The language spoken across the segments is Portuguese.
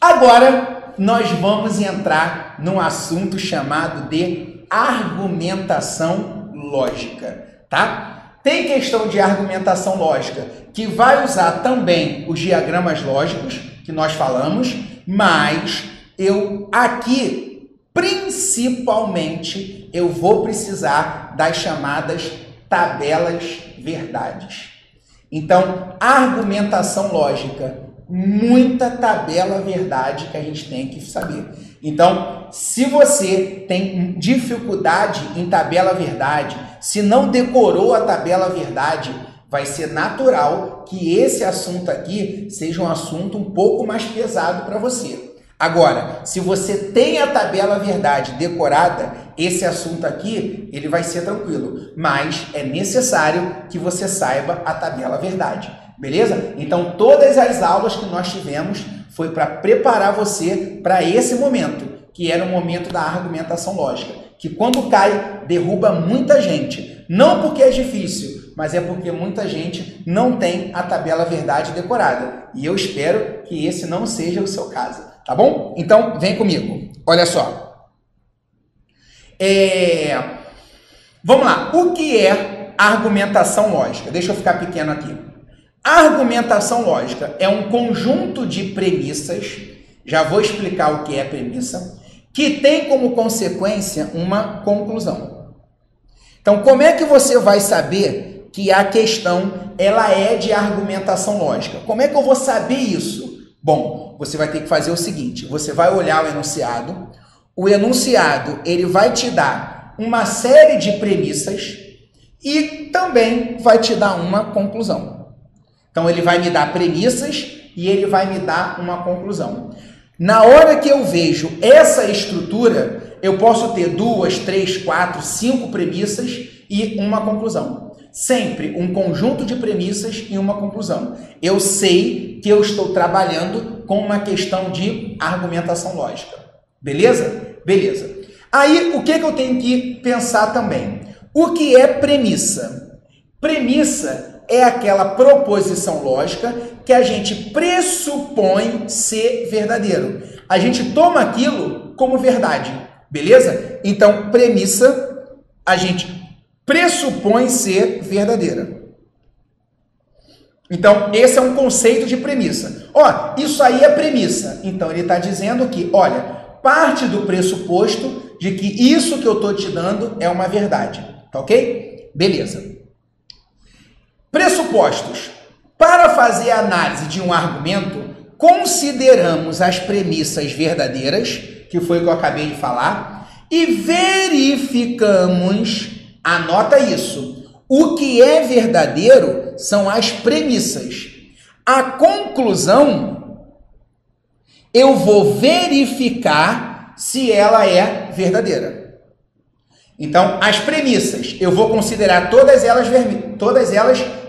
Agora nós vamos entrar num assunto chamado de argumentação lógica, tá? Tem questão de argumentação lógica que vai usar também os diagramas lógicos que nós falamos, mas eu aqui principalmente eu vou precisar das chamadas tabelas verdades. Então, argumentação lógica, muita tabela verdade que a gente tem que saber. Então, se você tem dificuldade em tabela verdade, se não decorou a tabela verdade, vai ser natural que esse assunto aqui seja um assunto um pouco mais pesado para você. Agora, se você tem a tabela verdade decorada, esse assunto aqui, ele vai ser tranquilo, mas é necessário que você saiba a tabela verdade. Beleza? Então, todas as aulas que nós tivemos foi para preparar você para esse momento, que era o momento da argumentação lógica, que quando cai, derruba muita gente. Não porque é difícil, mas é porque muita gente não tem a tabela verdade decorada. E eu espero que esse não seja o seu caso. Tá bom? Então, vem comigo. Olha só. É... Vamos lá. O que é argumentação lógica? Deixa eu ficar pequeno aqui. Argumentação lógica é um conjunto de premissas, já vou explicar o que é premissa, que tem como consequência uma conclusão. Então, como é que você vai saber que a questão ela é de argumentação lógica? Como é que eu vou saber isso? Bom, você vai ter que fazer o seguinte: você vai olhar o enunciado, o enunciado ele vai te dar uma série de premissas e também vai te dar uma conclusão. Então ele vai me dar premissas e ele vai me dar uma conclusão. Na hora que eu vejo essa estrutura, eu posso ter duas, três, quatro, cinco premissas e uma conclusão. Sempre um conjunto de premissas e uma conclusão. Eu sei que eu estou trabalhando com uma questão de argumentação lógica. Beleza? Beleza. Aí, o que, que eu tenho que pensar também? O que é premissa? Premissa é aquela proposição lógica que a gente pressupõe ser verdadeiro. A gente toma aquilo como verdade, beleza? Então, premissa a gente pressupõe ser verdadeira. Então, esse é um conceito de premissa. Ó, isso aí é premissa. Então, ele está dizendo que, olha, parte do pressuposto de que isso que eu estou te dando é uma verdade. Tá ok? Beleza. Pressupostos. Para fazer a análise de um argumento, consideramos as premissas verdadeiras, que foi o que eu acabei de falar, e verificamos, anota isso, o que é verdadeiro são as premissas. A conclusão, eu vou verificar se ela é verdadeira. Então, as premissas, eu vou considerar todas elas, todas elas verdadeiras.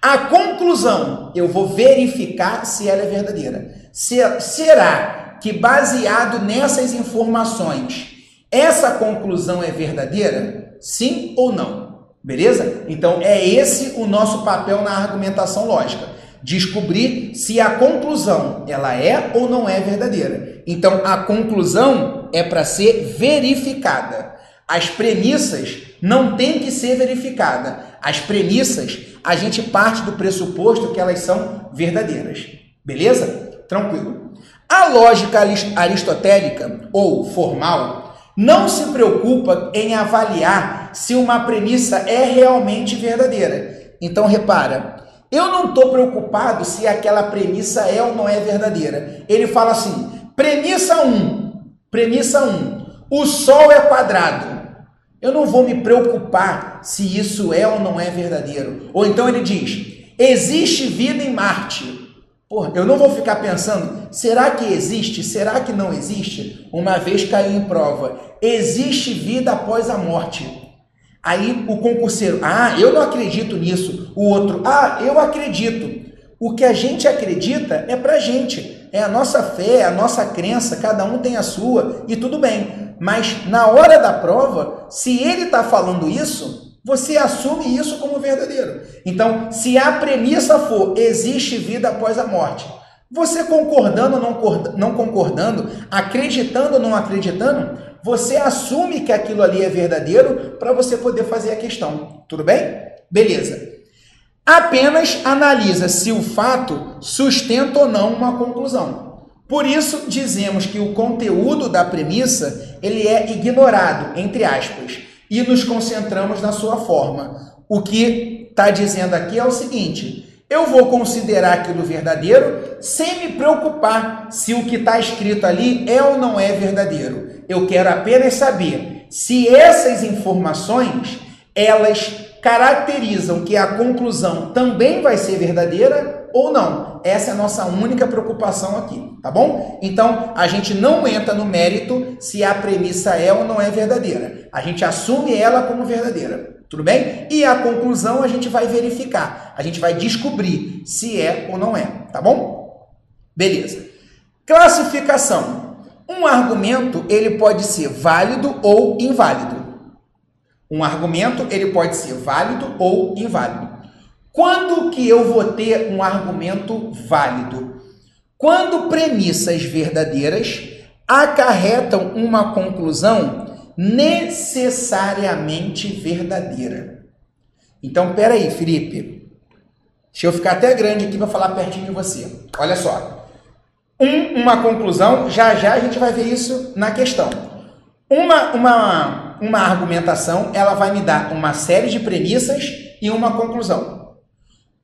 A conclusão, eu vou verificar se ela é verdadeira. será que, baseado nessas informações, essa conclusão é verdadeira? Sim ou não? Beleza? Então é esse o nosso papel na argumentação lógica. Descobrir se a conclusão ela é ou não é verdadeira. Então a conclusão é para ser verificada. As premissas não tem que ser verificada. As premissas a gente parte do pressuposto que elas são verdadeiras. Beleza? Tranquilo. A lógica aristotélica ou formal não se preocupa em avaliar se uma premissa é realmente verdadeira. Então repara, eu não estou preocupado se aquela premissa é ou não é verdadeira. Ele fala assim: premissa 1, premissa 1, o Sol é quadrado. Eu não vou me preocupar se isso é ou não é verdadeiro. Ou então ele diz: existe vida em Marte. Porra, eu não vou ficar pensando, será que existe? Será que não existe? Uma vez caiu em prova, existe vida após a morte. Aí o concurseiro, ah, eu não acredito nisso. O outro, ah, eu acredito. O que a gente acredita é pra gente, é a nossa fé, é a nossa crença, cada um tem a sua e tudo bem. Mas na hora da prova, se ele está falando isso, você assume isso como verdadeiro. Então, se a premissa for existe vida após a morte, Você concordando ou não concordando, acreditando ou não acreditando, você assume que aquilo ali é verdadeiro para você poder fazer a questão. Tudo bem? Beleza. Apenas analisa se o fato sustenta ou não uma conclusão. Por isso dizemos que o conteúdo da premissa ele é ignorado, entre aspas, e nos concentramos na sua forma. O que está dizendo aqui é o seguinte: eu vou considerar aquilo verdadeiro sem me preocupar se o que está escrito ali é ou não é verdadeiro. Eu quero apenas saber se essas informações elas caracterizam que a conclusão também vai ser verdadeira ou não. Essa é a nossa única preocupação aqui, tá bom? Então, a gente não entra no mérito se a premissa é ou não é verdadeira. A gente assume ela como verdadeira. Tudo bem? E a conclusão a gente vai verificar. A gente vai descobrir se é ou não é, tá bom? Beleza. Classificação. Um argumento, ele pode ser válido ou inválido. Um argumento, ele pode ser válido ou inválido. Quando que eu vou ter um argumento válido? Quando premissas verdadeiras acarretam uma conclusão necessariamente verdadeira. Então, peraí, Felipe. Deixa eu ficar até grande aqui para falar pertinho de você. Olha só. Um, uma conclusão, já já a gente vai ver isso na questão. Uma, uma, uma argumentação, ela vai me dar uma série de premissas e uma conclusão.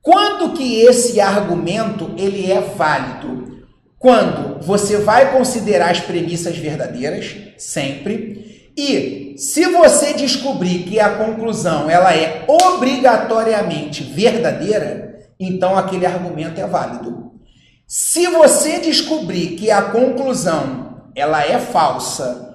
Quando que esse argumento ele é válido? Quando você vai considerar as premissas verdadeiras, sempre, e se você descobrir que a conclusão ela é obrigatoriamente verdadeira, então aquele argumento é válido. Se você descobrir que a conclusão ela é falsa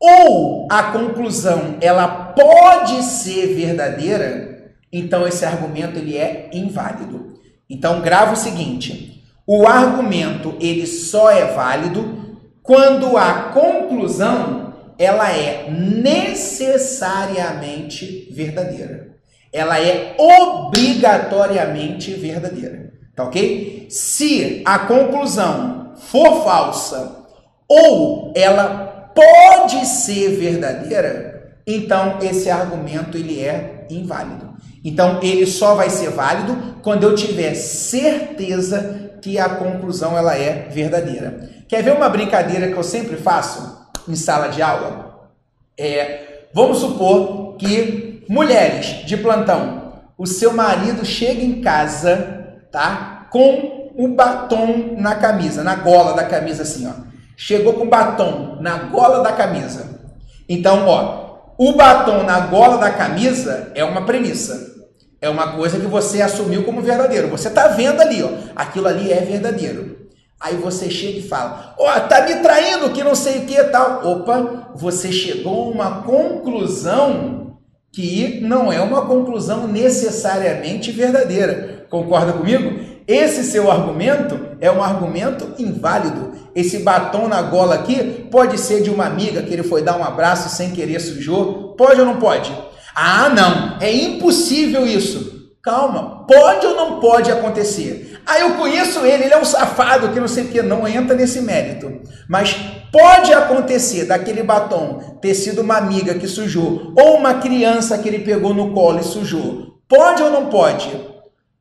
ou a conclusão ela pode ser verdadeira, então esse argumento ele é inválido. Então grava o seguinte: o argumento ele só é válido quando a conclusão ela é necessariamente verdadeira. Ela é obrigatoriamente verdadeira. Tá ok? Se a conclusão for falsa ou ela pode ser verdadeira, então esse argumento ele é inválido. Então ele só vai ser válido quando eu tiver certeza que a conclusão ela é verdadeira. Quer ver uma brincadeira que eu sempre faço em sala de aula? É, vamos supor que mulheres de plantão, o seu marido chega em casa tá? Com o batom na camisa, na gola da camisa assim, ó. Chegou com batom na gola da camisa. Então, ó, o batom na gola da camisa é uma premissa. É uma coisa que você assumiu como verdadeiro. Você tá vendo ali, ó, aquilo ali é verdadeiro. Aí você chega e fala: Ó, oh, tá me traindo, que não sei o que tal. Opa, você chegou a uma conclusão que não é uma conclusão necessariamente verdadeira. Concorda comigo? Esse seu argumento é um argumento inválido. Esse batom na gola aqui pode ser de uma amiga que ele foi dar um abraço sem querer sujou. Pode ou não pode? Ah, não, é impossível isso. Calma, pode ou não pode acontecer? Ah, eu conheço ele, ele é um safado que não sei o que, não entra nesse mérito. Mas pode acontecer daquele batom ter sido uma amiga que sujou, ou uma criança que ele pegou no colo e sujou. Pode ou não pode?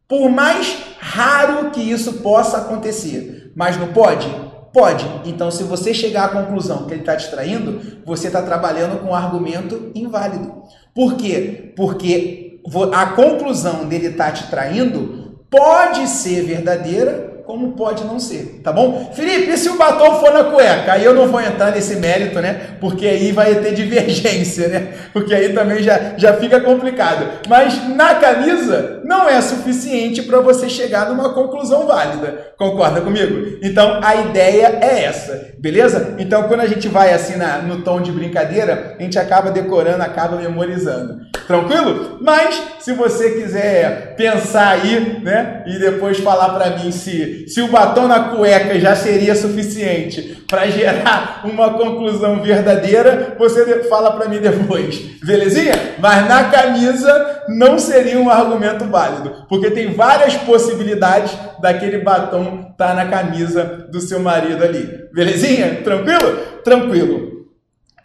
Por mais raro que isso possa acontecer, mas não pode? Pode. Então, se você chegar à conclusão que ele está te traindo, você está trabalhando com um argumento inválido. Por quê? Porque a conclusão dele estar tá te traindo pode ser verdadeira como pode não ser, tá bom? Felipe, e se o batom for na cueca? Aí eu não vou entrar nesse mérito, né? Porque aí vai ter divergência, né? Porque aí também já, já fica complicado. Mas na camisa não é suficiente para você chegar numa conclusão válida. Concorda comigo? Então a ideia é essa, beleza? Então quando a gente vai assim na, no tom de brincadeira, a gente acaba decorando, acaba memorizando. Tranquilo? Mas se você quiser pensar aí, né? E depois falar para mim se se, o batom na cueca já seria suficiente para gerar uma conclusão verdadeira, você fala para mim depois, belezinha? Mas na camisa não seria um argumento válido, porque tem várias possibilidades daquele batom tá na camisa do seu marido ali. Belezinha? Tranquilo? Tranquilo.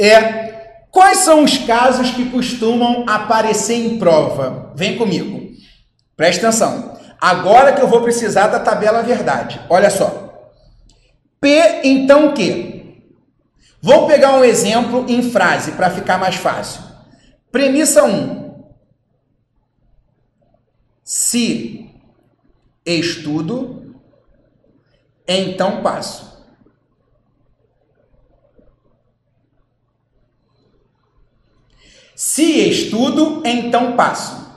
É quais são os casos que costumam aparecer em prova? Vem comigo. Presta atenção. Agora que eu vou precisar da tabela verdade. Olha só. P então quê? Vou pegar um exemplo em frase para ficar mais fácil. Premissa 1. Se estudo, então passo. Se estudo, então passo.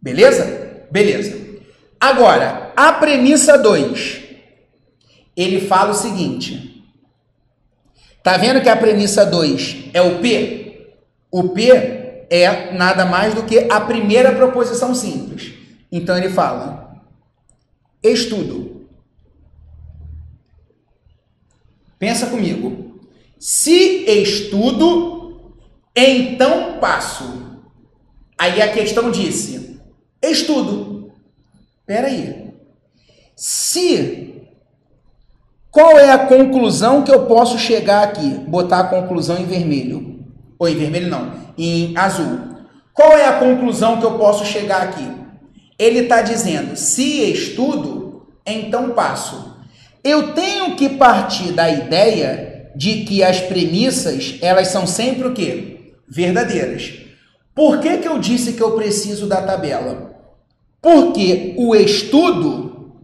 Beleza? Beleza. Agora, a premissa 2. Ele fala o seguinte: Tá vendo que a premissa 2 é o P? O P é nada mais do que a primeira proposição simples. Então ele fala: estudo. Pensa comigo. Se estudo, então passo. Aí a questão disse: estudo. Espera aí. Se qual é a conclusão que eu posso chegar aqui? Botar a conclusão em vermelho. Ou em vermelho não, em azul. Qual é a conclusão que eu posso chegar aqui? Ele está dizendo: se estudo, então passo. Eu tenho que partir da ideia de que as premissas, elas são sempre o quê? Verdadeiras. Por que, que eu disse que eu preciso da tabela? Porque o estudo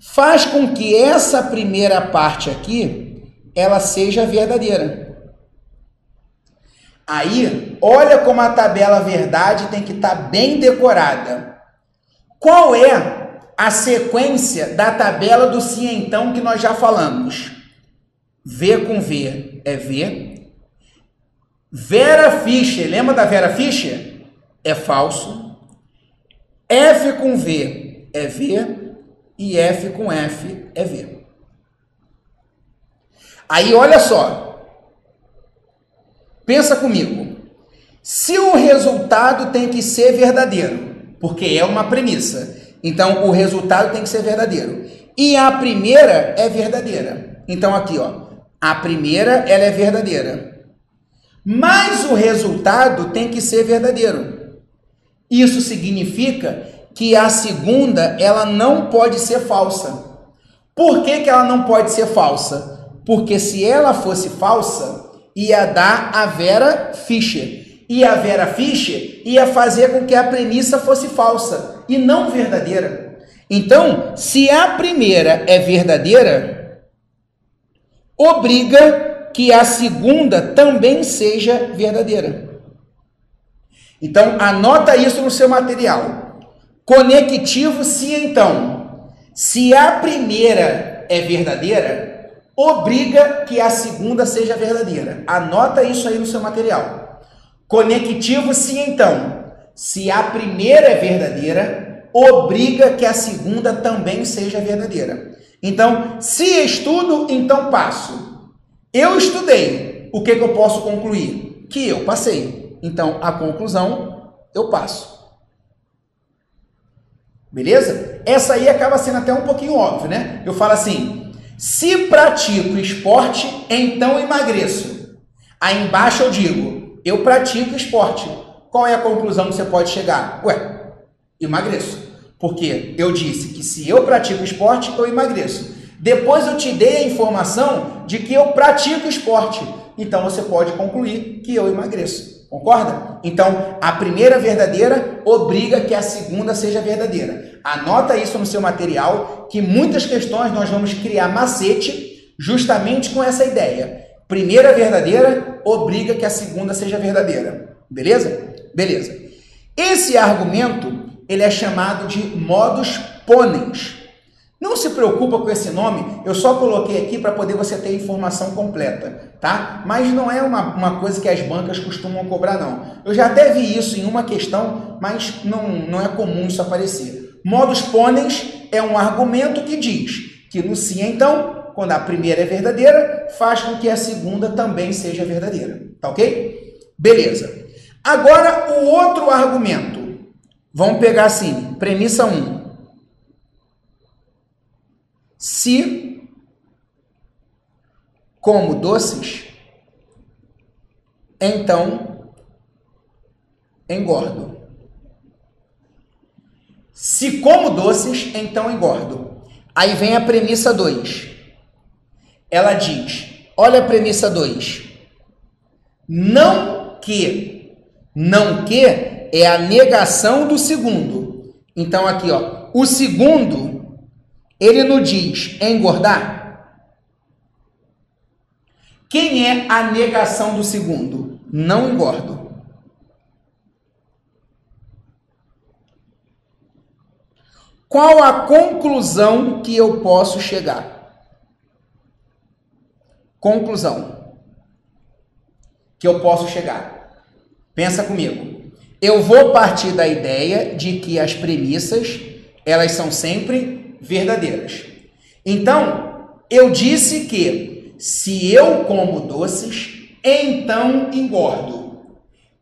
faz com que essa primeira parte aqui ela seja verdadeira. Aí, olha como a tabela verdade tem que estar tá bem decorada. Qual é a sequência da tabela do sim então que nós já falamos? V com V é V. Vera Fischer, lembra da Vera Fischer? É falso. F com V é V e F com F é V. Aí olha só. Pensa comigo. Se o resultado tem que ser verdadeiro, porque é uma premissa. Então o resultado tem que ser verdadeiro. E a primeira é verdadeira. Então aqui, ó, a primeira ela é verdadeira. Mas o resultado tem que ser verdadeiro. Isso significa que a segunda ela não pode ser falsa. Por que, que ela não pode ser falsa? Porque se ela fosse falsa, ia dar a Vera Fischer e a Vera Fischer ia fazer com que a premissa fosse falsa e não verdadeira. Então, se a primeira é verdadeira, obriga que a segunda também seja verdadeira. Então, anota isso no seu material. Conectivo se então. Se a primeira é verdadeira, obriga que a segunda seja verdadeira. Anota isso aí no seu material. Conectivo se então, se a primeira é verdadeira, obriga que a segunda também seja verdadeira. Então, se estudo, então passo. Eu estudei. O que, que eu posso concluir? Que eu passei. Então, a conclusão, eu passo. Beleza? Essa aí acaba sendo até um pouquinho óbvio, né? Eu falo assim: se pratico esporte, então emagreço. Aí embaixo eu digo: eu pratico esporte. Qual é a conclusão que você pode chegar? Ué, emagreço. Porque eu disse que se eu pratico esporte, eu emagreço. Depois eu te dei a informação de que eu pratico esporte. Então você pode concluir que eu emagreço. Concorda? Então, a primeira verdadeira obriga que a segunda seja verdadeira. Anota isso no seu material, que muitas questões nós vamos criar macete justamente com essa ideia primeira verdadeira obriga que a segunda seja verdadeira. Beleza? Beleza. Esse argumento, ele é chamado de modus ponens. Não se preocupa com esse nome, eu só coloquei aqui para poder você ter informação completa, tá? Mas não é uma, uma coisa que as bancas costumam cobrar, não. Eu já até vi isso em uma questão, mas não, não é comum isso aparecer. Modus ponens é um argumento que diz que sim, então, quando a primeira é verdadeira, faz com que a segunda também seja verdadeira. Tá ok? Beleza. Agora, o outro argumento. Vamos pegar assim, premissa 1. Se como doces, então engordo. Se como doces, então engordo. Aí vem a premissa 2. Ela diz: olha a premissa 2. Não que, não que é a negação do segundo. Então aqui, ó, o segundo ele não diz engordar. Quem é a negação do segundo? Não engordo. Qual a conclusão que eu posso chegar? Conclusão que eu posso chegar. Pensa comigo. Eu vou partir da ideia de que as premissas, elas são sempre verdadeiras. Então, eu disse que se eu como doces, então engordo.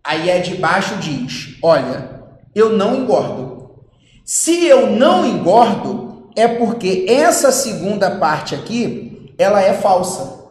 Aí é de baixo diz: "Olha, eu não engordo. Se eu não engordo, é porque essa segunda parte aqui, ela é falsa.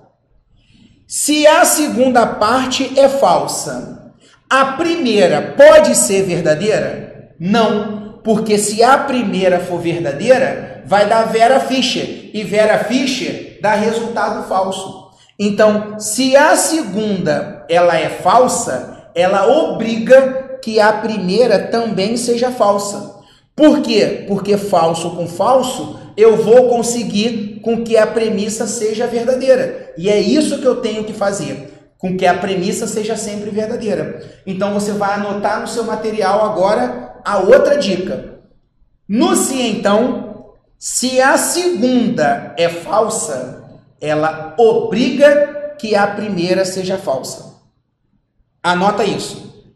Se a segunda parte é falsa, a primeira pode ser verdadeira? Não, porque se a primeira for verdadeira, vai dar Vera Fischer e Vera Fischer dá resultado falso. Então, se a segunda ela é falsa, ela obriga que a primeira também seja falsa. Por quê? Porque falso com falso, eu vou conseguir com que a premissa seja verdadeira. E é isso que eu tenho que fazer, com que a premissa seja sempre verdadeira. Então você vai anotar no seu material agora a outra dica. No se então, se a segunda é falsa, ela obriga que a primeira seja falsa. Anota isso.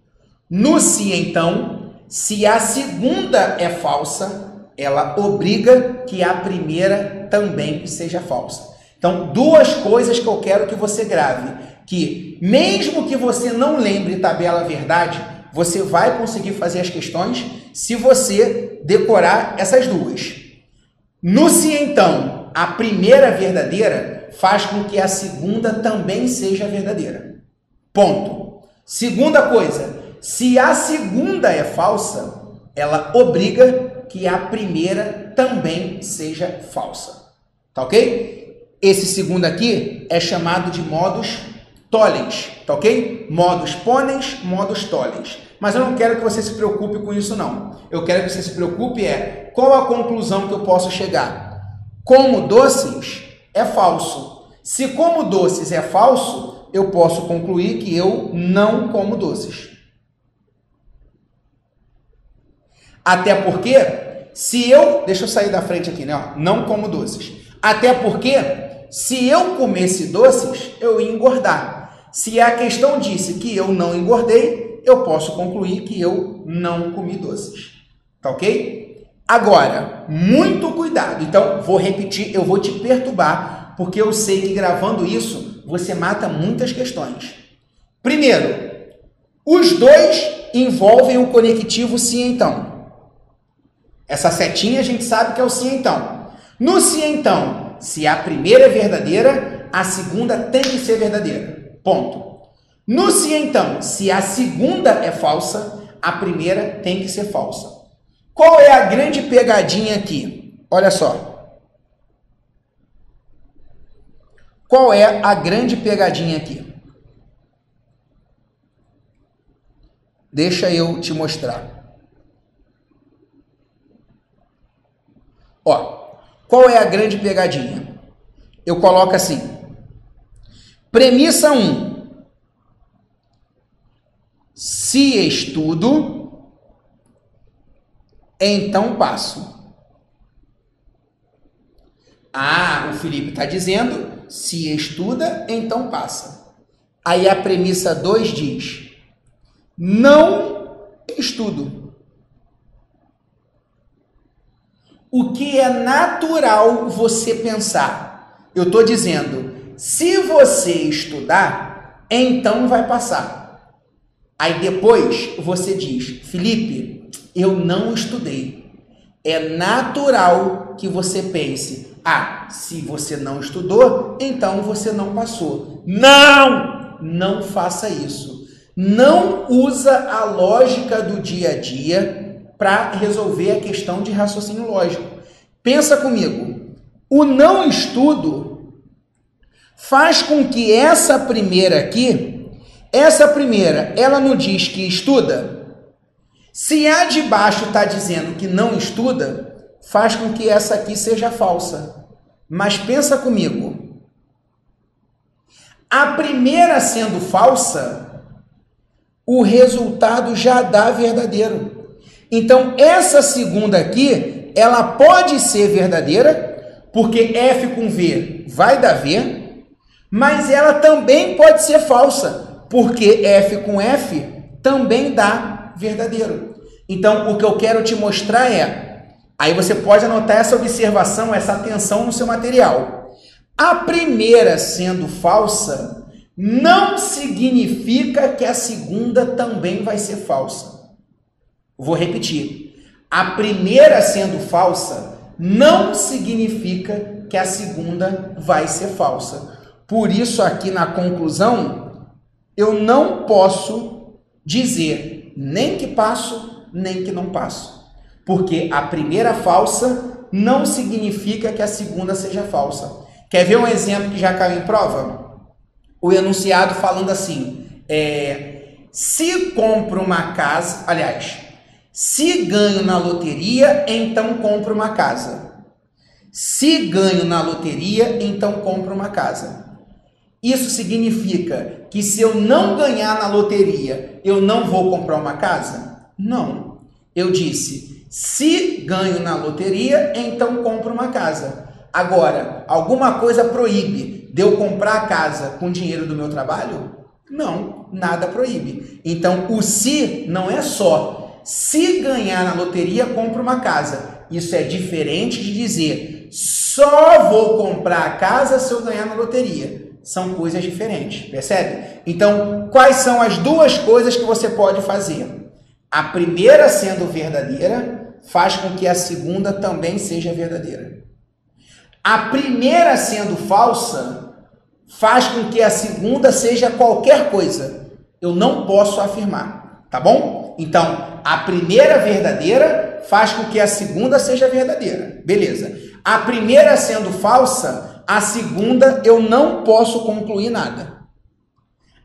No se então, se a segunda é falsa, ela obriga que a primeira também seja falsa. Então, duas coisas que eu quero que você grave, que mesmo que você não lembre tabela verdade, você vai conseguir fazer as questões se você decorar essas duas. No se então, a primeira verdadeira faz com que a segunda também seja verdadeira. Ponto. Segunda coisa, se a segunda é falsa, ela obriga que a primeira também seja falsa. Tá ok? Esse segundo aqui é chamado de modus tollens, tá ok? Modus ponens, modus tollens. Mas eu não quero que você se preocupe com isso não. Eu quero que você se preocupe é qual a conclusão que eu posso chegar. Como doces é falso. Se como doces é falso, eu posso concluir que eu não como doces. Até porque, se eu. Deixa eu sair da frente aqui, né? Não como doces. Até porque, se eu comesse doces, eu ia engordar. Se a questão disse que eu não engordei, eu posso concluir que eu não comi doces. Tá ok? Agora, muito cuidado. Então, vou repetir, eu vou te perturbar, porque eu sei que gravando isso, você mata muitas questões. Primeiro, os dois envolvem o conectivo sim então. Essa setinha a gente sabe que é o sim então. No sim então, se a primeira é verdadeira, a segunda tem que ser verdadeira. Ponto. No sim então, se a segunda é falsa, a primeira tem que ser falsa. Qual é a grande pegadinha aqui? Olha só. Qual é a grande pegadinha aqui? Deixa eu te mostrar. Ó, qual é a grande pegadinha? Eu coloco assim: premissa 1. Se estudo, então passo. Ah, o Felipe está dizendo: se estuda, então passa. Aí a premissa 2 diz: não estudo. o que é natural você pensar. Eu estou dizendo, se você estudar, então vai passar. Aí depois você diz, Felipe, eu não estudei. É natural que você pense: ah, se você não estudou, então você não passou. Não! Não faça isso. Não usa a lógica do dia a dia para resolver a questão de raciocínio lógico. Pensa comigo. O não estudo faz com que essa primeira aqui, essa primeira, ela não diz que estuda. Se a de baixo está dizendo que não estuda, faz com que essa aqui seja falsa. Mas pensa comigo. A primeira sendo falsa, o resultado já dá verdadeiro. Então, essa segunda aqui, ela pode ser verdadeira, porque F com V vai dar V, mas ela também pode ser falsa, porque F com F também dá verdadeiro. Então, o que eu quero te mostrar é, aí você pode anotar essa observação, essa atenção no seu material. A primeira sendo falsa, não significa que a segunda também vai ser falsa. Vou repetir. A primeira sendo falsa não significa que a segunda vai ser falsa. Por isso, aqui na conclusão, eu não posso dizer nem que passo, nem que não passo. Porque a primeira falsa não significa que a segunda seja falsa. Quer ver um exemplo que já caiu em prova? o enunciado falando assim: é, se compro uma casa, aliás, se ganho na loteria, então compro uma casa. Se ganho na loteria, então compro uma casa. Isso significa que se eu não ganhar na loteria, eu não vou comprar uma casa? Não. Eu disse: se ganho na loteria, então compro uma casa. Agora, alguma coisa proíbe de eu comprar a casa com dinheiro do meu trabalho? Não, nada proíbe. Então, o se não é só se ganhar na loteria, compra uma casa. Isso é diferente de dizer só vou comprar a casa se eu ganhar na loteria. São coisas diferentes, percebe? Então, quais são as duas coisas que você pode fazer? A primeira sendo verdadeira, faz com que a segunda também seja verdadeira. A primeira sendo falsa, faz com que a segunda seja qualquer coisa. Eu não posso afirmar, tá bom? Então, a primeira verdadeira faz com que a segunda seja verdadeira. Beleza. A primeira sendo falsa, a segunda eu não posso concluir nada.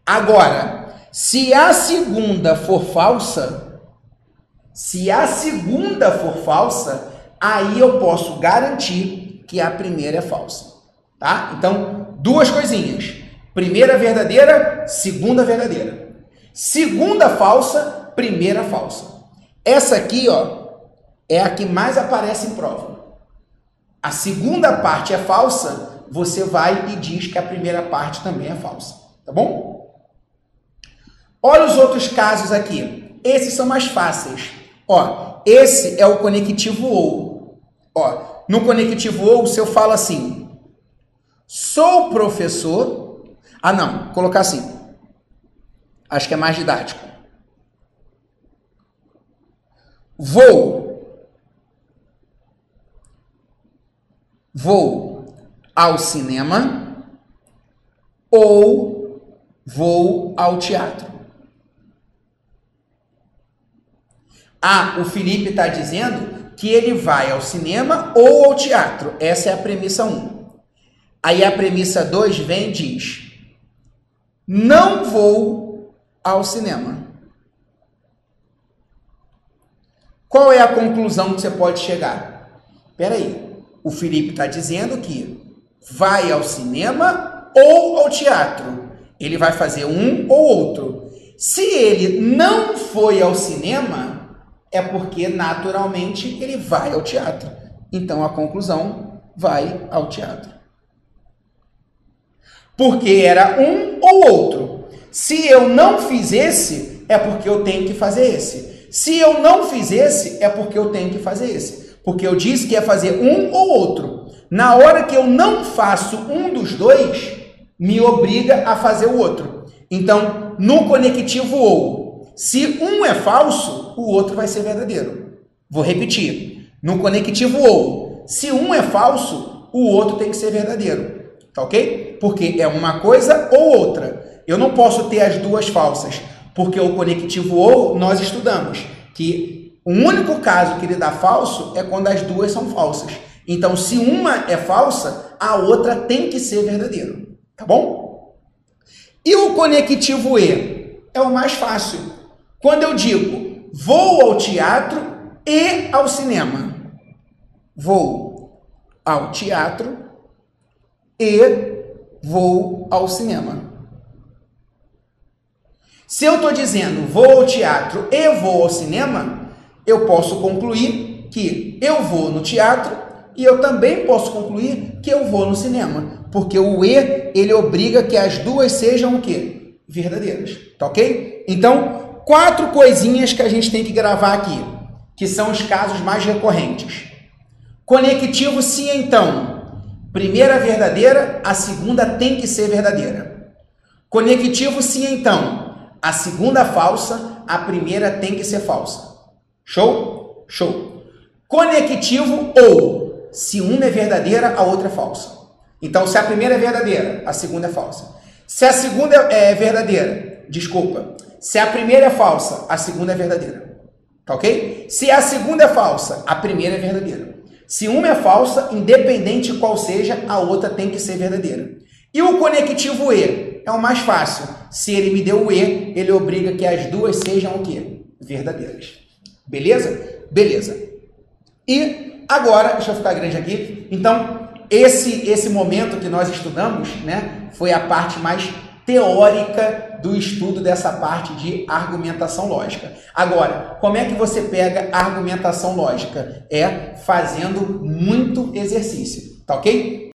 Agora, se a segunda for falsa, se a segunda for falsa, aí eu posso garantir que a primeira é falsa, tá? Então, duas coisinhas. Primeira verdadeira, segunda verdadeira. Segunda falsa, primeira falsa. Essa aqui, ó, é a que mais aparece em prova. A segunda parte é falsa, você vai e diz que a primeira parte também é falsa, tá bom? Olha os outros casos aqui. Esses são mais fáceis. Ó, esse é o conectivo ou. Ó, no conectivo ou, se eu falo assim, Sou professor. Ah, não, colocar assim. Acho que é mais didático. Vou. Vou ao cinema ou vou ao teatro. Ah, o Felipe está dizendo que ele vai ao cinema ou ao teatro. Essa é a premissa 1. Um. Aí a premissa 2 vem e diz: Não vou ao cinema. Qual é a conclusão que você pode chegar? Espera aí, o Felipe está dizendo que vai ao cinema ou ao teatro. Ele vai fazer um ou outro. Se ele não foi ao cinema, é porque naturalmente ele vai ao teatro. Então a conclusão vai ao teatro porque era um ou outro. Se eu não fiz esse, é porque eu tenho que fazer esse. Se eu não fiz esse, é porque eu tenho que fazer esse. Porque eu disse que ia fazer um ou outro. Na hora que eu não faço um dos dois, me obriga a fazer o outro. Então, no conectivo ou, se um é falso, o outro vai ser verdadeiro. Vou repetir. No conectivo ou, se um é falso, o outro tem que ser verdadeiro. Tá ok? Porque é uma coisa ou outra. Eu não posso ter as duas falsas, porque o conectivo ou nós estudamos que o único caso que ele dá falso é quando as duas são falsas. Então, se uma é falsa, a outra tem que ser verdadeiro. Tá bom? E o conectivo E é o mais fácil. Quando eu digo vou ao teatro e ao cinema. Vou ao teatro e vou ao cinema. Se eu estou dizendo vou ao teatro e vou ao cinema, eu posso concluir que eu vou no teatro e eu também posso concluir que eu vou no cinema, porque o e ele obriga que as duas sejam o quê? Verdadeiras, tá ok? Então, quatro coisinhas que a gente tem que gravar aqui, que são os casos mais recorrentes. Conectivo sim então. Primeira verdadeira, a segunda tem que ser verdadeira. Conectivo sim então a segunda falsa, a primeira tem que ser falsa. Show? Show. Conectivo ou, se uma é verdadeira, a outra é falsa. Então, se a primeira é verdadeira, a segunda é falsa. Se a segunda é verdadeira, desculpa, se a primeira é falsa, a segunda é verdadeira. Tá ok? Se a segunda é falsa, a primeira é verdadeira. Se uma é falsa, independente de qual seja, a outra tem que ser verdadeira. E o conectivo E é o mais fácil. Se ele me deu o E, ele obriga que as duas sejam o quê? Verdadeiras. Beleza? Beleza. E agora, deixa eu ficar grande aqui. Então, esse esse momento que nós estudamos, né, foi a parte mais teórica do estudo dessa parte de argumentação lógica. Agora, como é que você pega argumentação lógica? É fazendo muito exercício, tá ok?